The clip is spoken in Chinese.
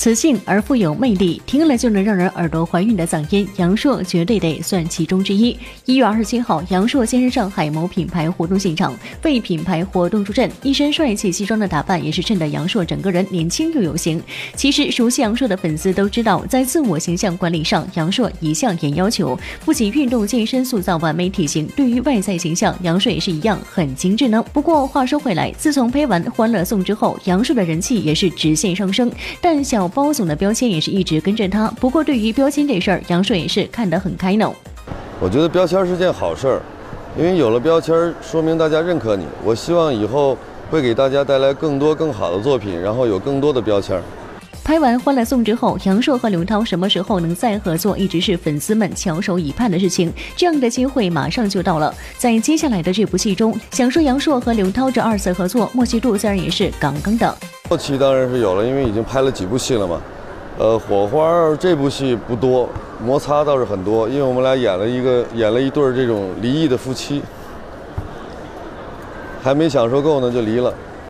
磁性而富有魅力，听了就能让人耳朵怀孕的嗓音，杨烁绝对得算其中之一。一月二十七号，杨烁现身上海某品牌活动现场，为品牌活动助阵，一身帅气西装的打扮也是衬得杨烁整个人年轻又有型。其实，熟悉杨烁的粉丝都知道，在自我形象管理上，杨烁一向严要求，不仅运动健身塑造完美体型，对于外在形象，杨烁也是一样很精致呢。不过话说回来，自从拍完《欢乐颂》之后，杨烁的人气也是直线上升，但小包总的标签也是一直跟着他。不过对于标签这事儿，杨烁也是看得很开呢。我觉得标签是件好事儿，因为有了标签，说明大家认可你。我希望以后会给大家带来更多更好的作品，然后有更多的标签。拍完《欢乐颂》之后，杨烁和刘涛什么时候能再合作，一直是粉丝们翘首以盼的事情。这样的机会马上就到了，在接下来的这部戏中，想说杨烁和刘涛这二次合作，默契度自然也是杠杠的。后期当然是有了，因为已经拍了几部戏了嘛。呃，火花这部戏不多，摩擦倒是很多，因为我们俩演了一个演了一对这种离异的夫妻，还没享受够呢就离了。